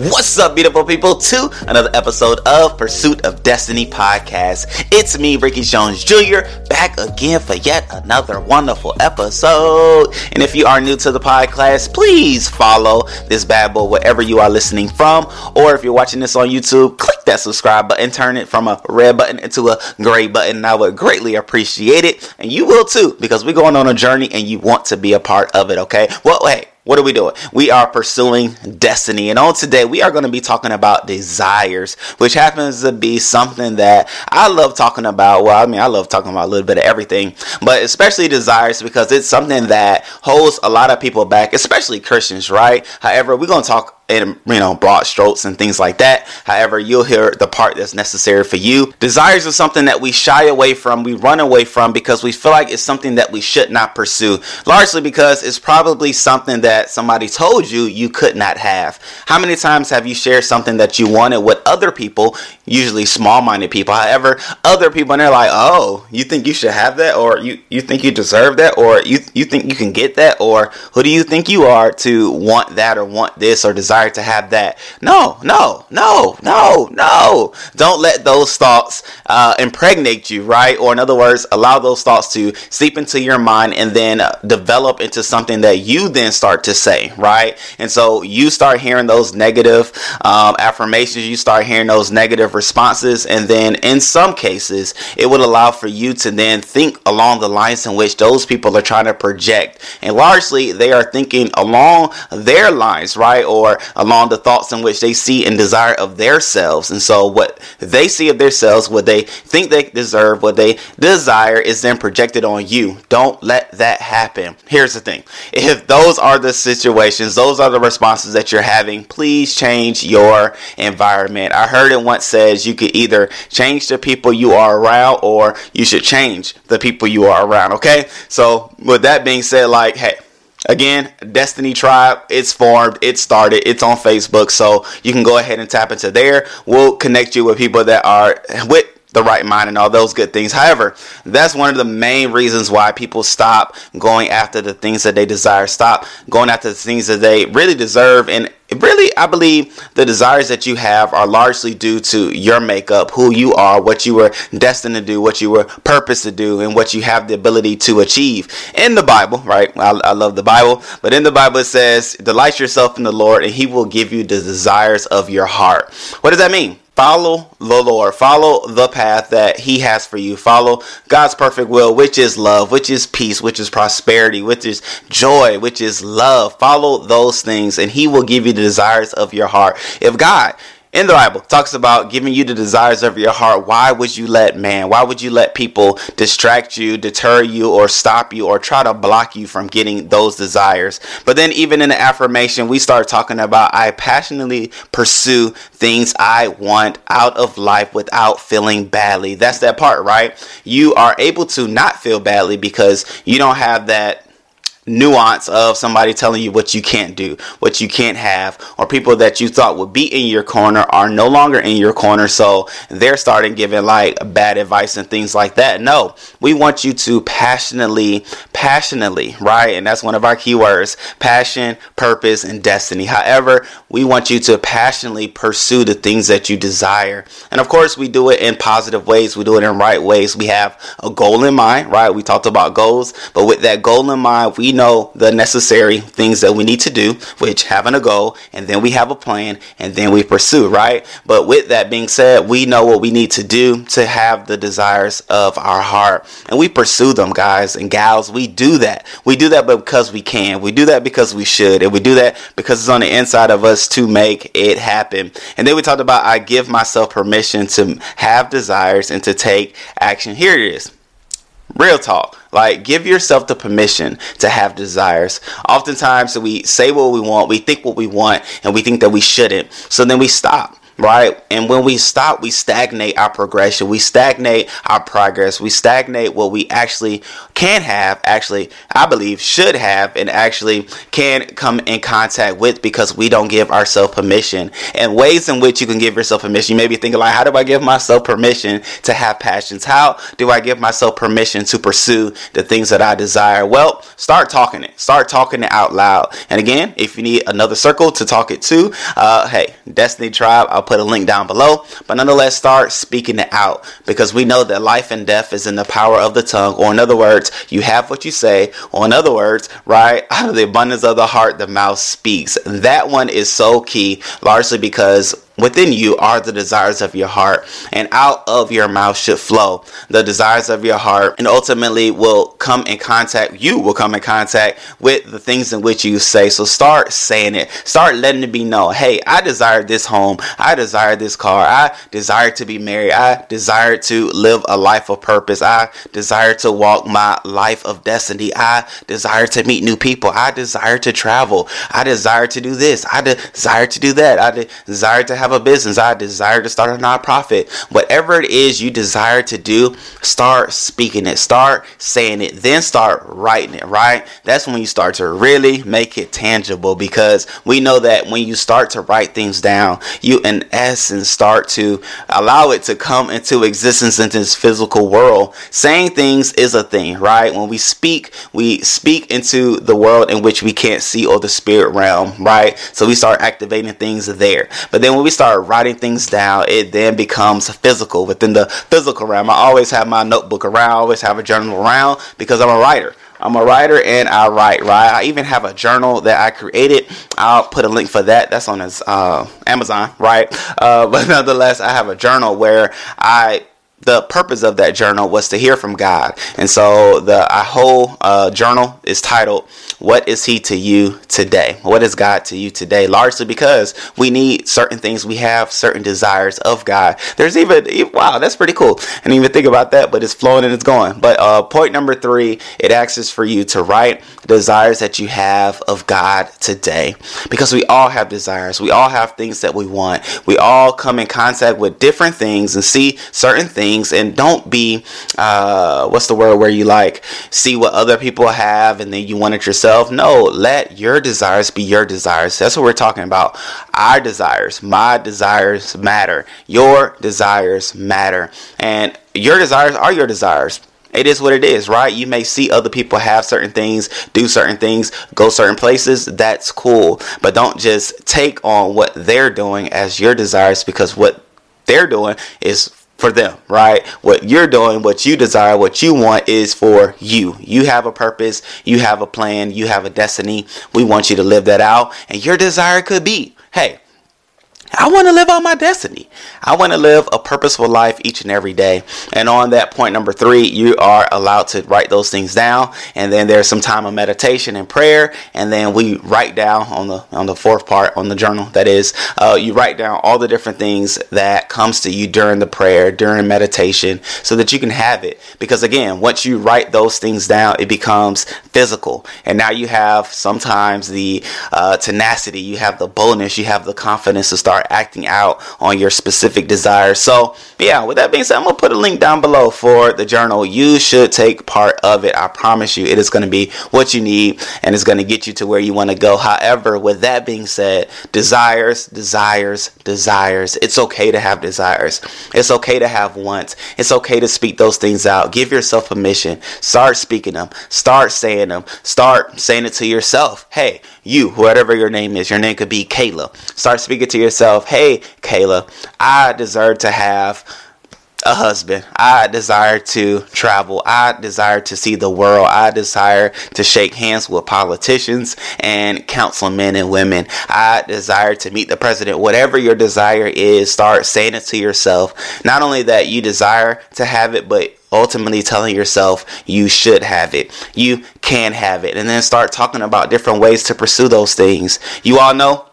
What's up, beautiful people, to another episode of Pursuit of Destiny podcast. It's me, Ricky Jones Jr., back again for yet another wonderful episode. And if you are new to the podcast, please follow this bad boy wherever you are listening from. Or if you're watching this on YouTube, click that subscribe button, turn it from a red button into a gray button. I would greatly appreciate it. And you will too, because we're going on a journey and you want to be a part of it, okay? Well, hey, what are we doing? We are pursuing destiny. And on today, we are going to be talking about desires, which happens to be something that I love talking about. Well, I mean, I love talking about a little bit of everything, but especially desires because it's something that holds a lot of people back, especially Christians, right? However, we're going to talk you know broad strokes and things like that. However, you'll hear the part that's necessary for you. Desires are something that we shy away from, we run away from because we feel like it's something that we should not pursue. Largely because it's probably something that somebody told you you could not have. How many times have you shared something that you wanted with other people, usually small-minded people? However, other people and they're like, "Oh, you think you should have that or you you think you deserve that or you you think you can get that or who do you think you are to want that or want this or desire desire to have that. No, no, no, no, no. Don't let those thoughts uh, impregnate you, right? Or in other words, allow those thoughts to seep into your mind and then uh, develop into something that you then start to say, right? And so you start hearing those negative um, affirmations, you start hearing those negative responses, and then in some cases, it would allow for you to then think along the lines in which those people are trying to project. And largely, they are thinking along their lines, right? Or along the thoughts in which they see and desire of themselves. And so, what they see of themselves, what they think they deserve, what they desire, is then projected on you. Don't let that happen. Here's the thing if those are the situations, those are the responses that you're having, please change your environment. I heard it once says you could either change the people you are around or you should change the people you are around. Okay. So, with that being said, like, hey, Again, Destiny Tribe, it's formed, it started, it's on Facebook, so you can go ahead and tap into there. We'll connect you with people that are with the right mind and all those good things. However, that's one of the main reasons why people stop going after the things that they desire, stop going after the things that they really deserve and really, I believe the desires that you have are largely due to your makeup, who you are, what you were destined to do, what you were purposed to do, and what you have the ability to achieve. In the Bible, right? I, I love the Bible, but in the Bible it says, Delight yourself in the Lord, and He will give you the desires of your heart. What does that mean? Follow the Lord. Follow the path that He has for you. Follow God's perfect will, which is love, which is peace, which is prosperity, which is joy, which is love. Follow those things, and He will give you the desires of your heart. If God in the Bible talks about giving you the desires of your heart. Why would you let man? Why would you let people distract you, deter you, or stop you, or try to block you from getting those desires? But then, even in the affirmation, we start talking about I passionately pursue things I want out of life without feeling badly. That's that part, right? You are able to not feel badly because you don't have that nuance of somebody telling you what you can't do, what you can't have, or people that you thought would be in your corner are no longer in your corner. So they're starting giving like bad advice and things like that. No, we want you to passionately, passionately, right? And that's one of our keywords passion, purpose, and destiny. However, we want you to passionately pursue the things that you desire. And of course, we do it in positive ways, we do it in right ways. We have a goal in mind, right? We talked about goals, but with that goal in mind, we know the necessary things that we need to do, which having a goal, and then we have a plan, and then we pursue, right? But with that being said, we know what we need to do to have the desires of our heart, and we pursue them, guys and gals. We do that. We do that because we can. We do that because we should, and we do that because it's on the inside of us to make it happen. And then we talked about I give myself permission to have desires and to take action. Here it is. Real talk. Like, give yourself the permission to have desires. Oftentimes, we say what we want, we think what we want, and we think that we shouldn't. So then we stop right? And when we stop, we stagnate our progression, we stagnate our progress, we stagnate what we actually can have, actually, I believe, should have, and actually can come in contact with because we don't give ourselves permission. And ways in which you can give yourself permission, you may be thinking, like, how do I give myself permission to have passions? How do I give myself permission to pursue the things that I desire? Well, start talking it, start talking it out loud. And again, if you need another circle to talk it to, uh, hey, Destiny Tribe, I'll put a link down below. But nonetheless, start speaking it out because we know that life and death is in the power of the tongue. Or in other words, you have what you say. Or in other words, right out of the abundance of the heart, the mouth speaks. That one is so key, largely because Within you are the desires of your heart, and out of your mouth should flow the desires of your heart, and ultimately will come in contact. You will come in contact with the things in which you say. So start saying it. Start letting it be known. Hey, I desire this home. I desire this car. I desire to be married. I desire to live a life of purpose. I desire to walk my life of destiny. I desire to meet new people. I desire to travel. I desire to do this. I desire to do that. I desire to have have a business. I desire to start a nonprofit. Whatever it is you desire to do, start speaking it, start saying it, then start writing it, right? That's when you start to really make it tangible because we know that when you start to write things down, you in essence start to allow it to come into existence in this physical world. Saying things is a thing, right? When we speak, we speak into the world in which we can't see or the spirit realm, right? So we start activating things there. But then when we start writing things down, it then becomes physical within the physical realm. I always have my notebook around, I always have a journal around because I'm a writer. I'm a writer and I write, right? I even have a journal that I created. I'll put a link for that. That's on his uh, Amazon, right? Uh, but nonetheless, I have a journal where I the purpose of that journal was to hear from God. And so the whole uh, journal is titled what is He to you today? What is God to you today? Largely because we need certain things. We have certain desires of God. There's even, wow, that's pretty cool. I didn't even think about that, but it's flowing and it's going. But uh, point number three, it asks for you to write desires that you have of God today. Because we all have desires. We all have things that we want. We all come in contact with different things and see certain things and don't be, uh, what's the word where you like see what other people have and then you want it yourself yourself. No, let your desires be your desires. That's what we're talking about. Our desires, my desires matter. Your desires matter. And your desires are your desires. It is what it is, right? You may see other people have certain things, do certain things, go certain places. That's cool. But don't just take on what they're doing as your desires because what they're doing is for them, right? What you're doing, what you desire, what you want is for you. You have a purpose, you have a plan, you have a destiny. We want you to live that out. And your desire could be, hey, I want to live out my destiny. I want to live a purposeful life each and every day. And on that point number three, you are allowed to write those things down. And then there's some time of meditation and prayer. And then we write down on the on the fourth part on the journal. That is, uh, you write down all the different things that comes to you during the prayer, during meditation, so that you can have it. Because again, once you write those things down, it becomes physical. And now you have sometimes the uh, tenacity, you have the boldness, you have the confidence to start acting out on your specific desires. So, yeah, with that being said, I'm going to put a link down below for the journal. You should take part of it. I promise you, it is going to be what you need and it's going to get you to where you want to go. However, with that being said, desires, desires, desires. It's okay to have desires. It's okay to have wants. It's okay to speak those things out. Give yourself permission. Start speaking them. Start saying them. Start saying it to yourself. Hey, you, whatever your name is, your name could be Kayla. Start speaking to yourself, hey, Kayla, I deserve to have a husband. I desire to travel. I desire to see the world. I desire to shake hands with politicians and councilmen and women. I desire to meet the president. Whatever your desire is, start saying it to yourself. Not only that you desire to have it, but ultimately telling yourself you should have it. You can have it. And then start talking about different ways to pursue those things. You all know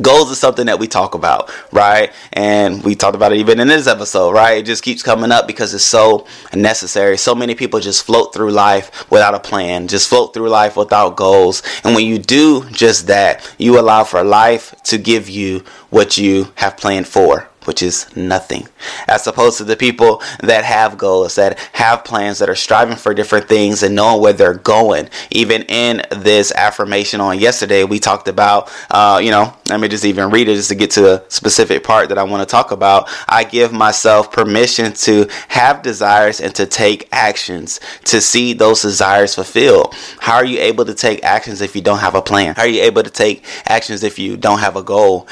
goals is something that we talk about right? And we talked about it even in this episode right? It just keeps coming up because it's so necessary. So many people just float through life without a plan just float through life without goals. And when you do just that you allow for life to give you what you have planned for which is nothing, as opposed to the people that have goals, that have plans, that are striving for different things and knowing where they're going. Even in this affirmation on yesterday, we talked about, uh, you know, let me just even read it just to get to a specific part that I want to talk about. I give myself permission to have desires and to take actions to see those desires fulfilled. How are you able to take actions if you don't have a plan? How are you able to take actions if you don't have a goal?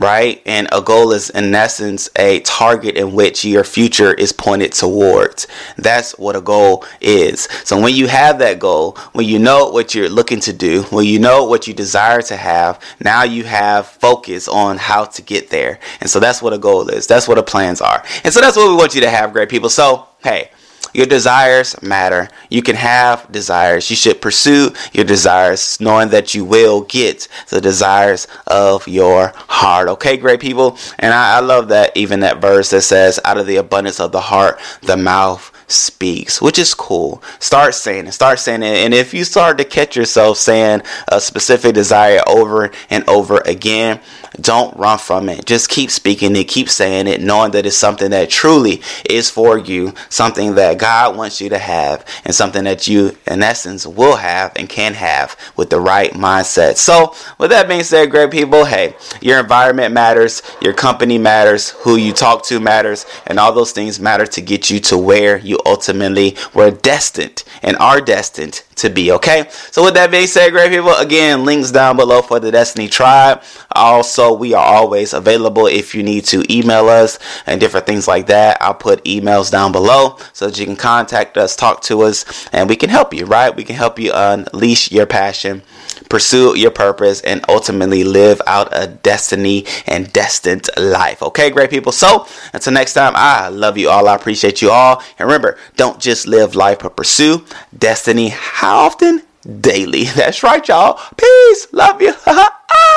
Right? And a goal is, in essence, a target in which your future is pointed towards. That's what a goal is. So when you have that goal, when you know what you're looking to do, when you know what you desire to have, now you have focus on how to get there. And so that's what a goal is. That's what a plans are. And so that's what we want you to have, great people. So, hey, your desires matter. You can have desires. You should pursue your desires, knowing that you will get the desires of your heart. Okay, great people. And I, I love that even that verse that says, out of the abundance of the heart, the mouth speaks, which is cool. Start saying it, start saying it. And if you start to catch yourself saying a specific desire over and over again, don't run from it. Just keep speaking it, keep saying it, knowing that it's something that truly is for you, something that God wants you to have, and something that you, in essence, will have and can have with the right mindset. So, with that being said, great people, hey, your environment matters, your company matters, who you talk to matters, and all those things matter to get you to where you ultimately were destined and are destined to be. Okay. So with that being said, great people, again, links down below for the Destiny Tribe. Also, we are always available if you need to email us and different things like that. I'll put emails down below so that you can contact us, talk to us, and we can help you, right? We can help you unleash your passion pursue your purpose, and ultimately live out a destiny and destined life. Okay, great people. So until next time, I love you all. I appreciate you all. And remember, don't just live life, but pursue destiny. How often? Daily. That's right, y'all. Peace. Love you. Ah!